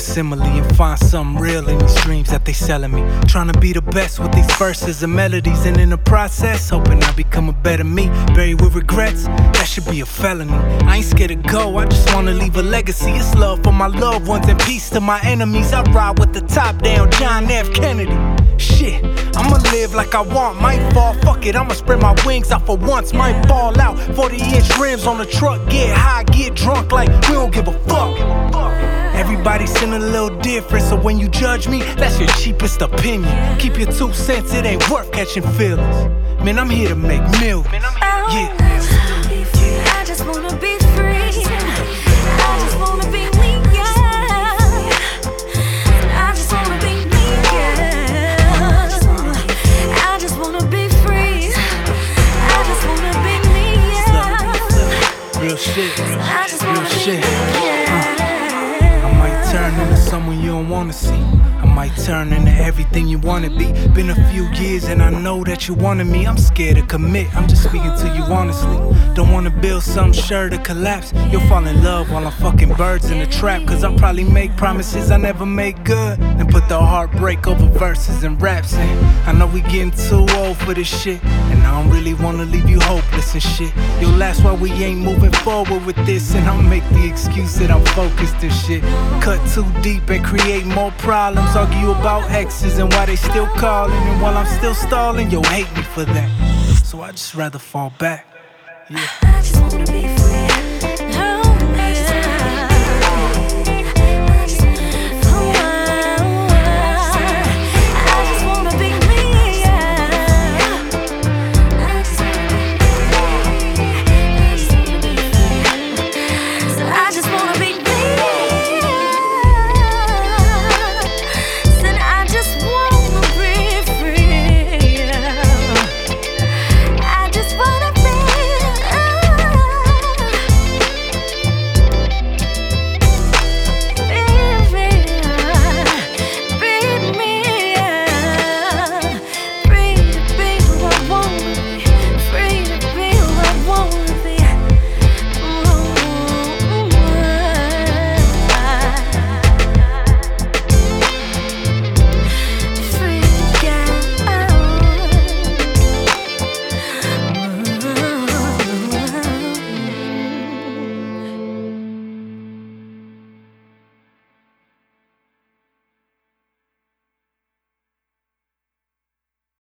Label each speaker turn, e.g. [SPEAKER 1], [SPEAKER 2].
[SPEAKER 1] simile and find something real in these dreams that they selling me. Trying to be the best with these verses and melodies, and in the process, hoping I become a better me. Buried with regrets, that should be a felony. I ain't scared to go, I just wanna leave a legacy. It's love for my loved ones and peace to my enemies. I ride with the top down, John F. Kennedy. Shit, I'ma live like I want, might fall, fuck it, I'ma spread my wings out for once, might fall out. 40 inch rims on the truck, get high, get drunk, like we don't give a fuck. Everybody seem a little different, so when you judge me, that's your cheapest opinion. Keep your two cents, it ain't worth catching feelings. Man, I'm here to make millions. Yeah.
[SPEAKER 2] I just wanna be free. I just wanna be me, yeah. I just wanna be me, yeah. I just wanna be free. I just wanna be me, yeah.
[SPEAKER 1] Real shit. Real shit. Turn into someone you don't wanna see. I might turn into everything you wanna be. Been a few years and I know that you wanted me. I'm scared to commit. I'm just speaking to you honestly. Don't wanna build some sure to collapse. You'll fall in love while I'm fucking birds in the trap. Cause I'll probably make promises I never make good. And put the heartbreak over verses and raps. And I know we getting too old for this shit. And I don't really wanna leave you hopeless and shit. Yo, that's why we ain't moving forward with this. And I'll make the excuse that I'm focused and shit. Cut too deep and create more problems. Argue about exes and why they still calling. And while I'm still stalling, you'll hate me for that. So I just rather fall back. Yeah.
[SPEAKER 2] I just wanna be free.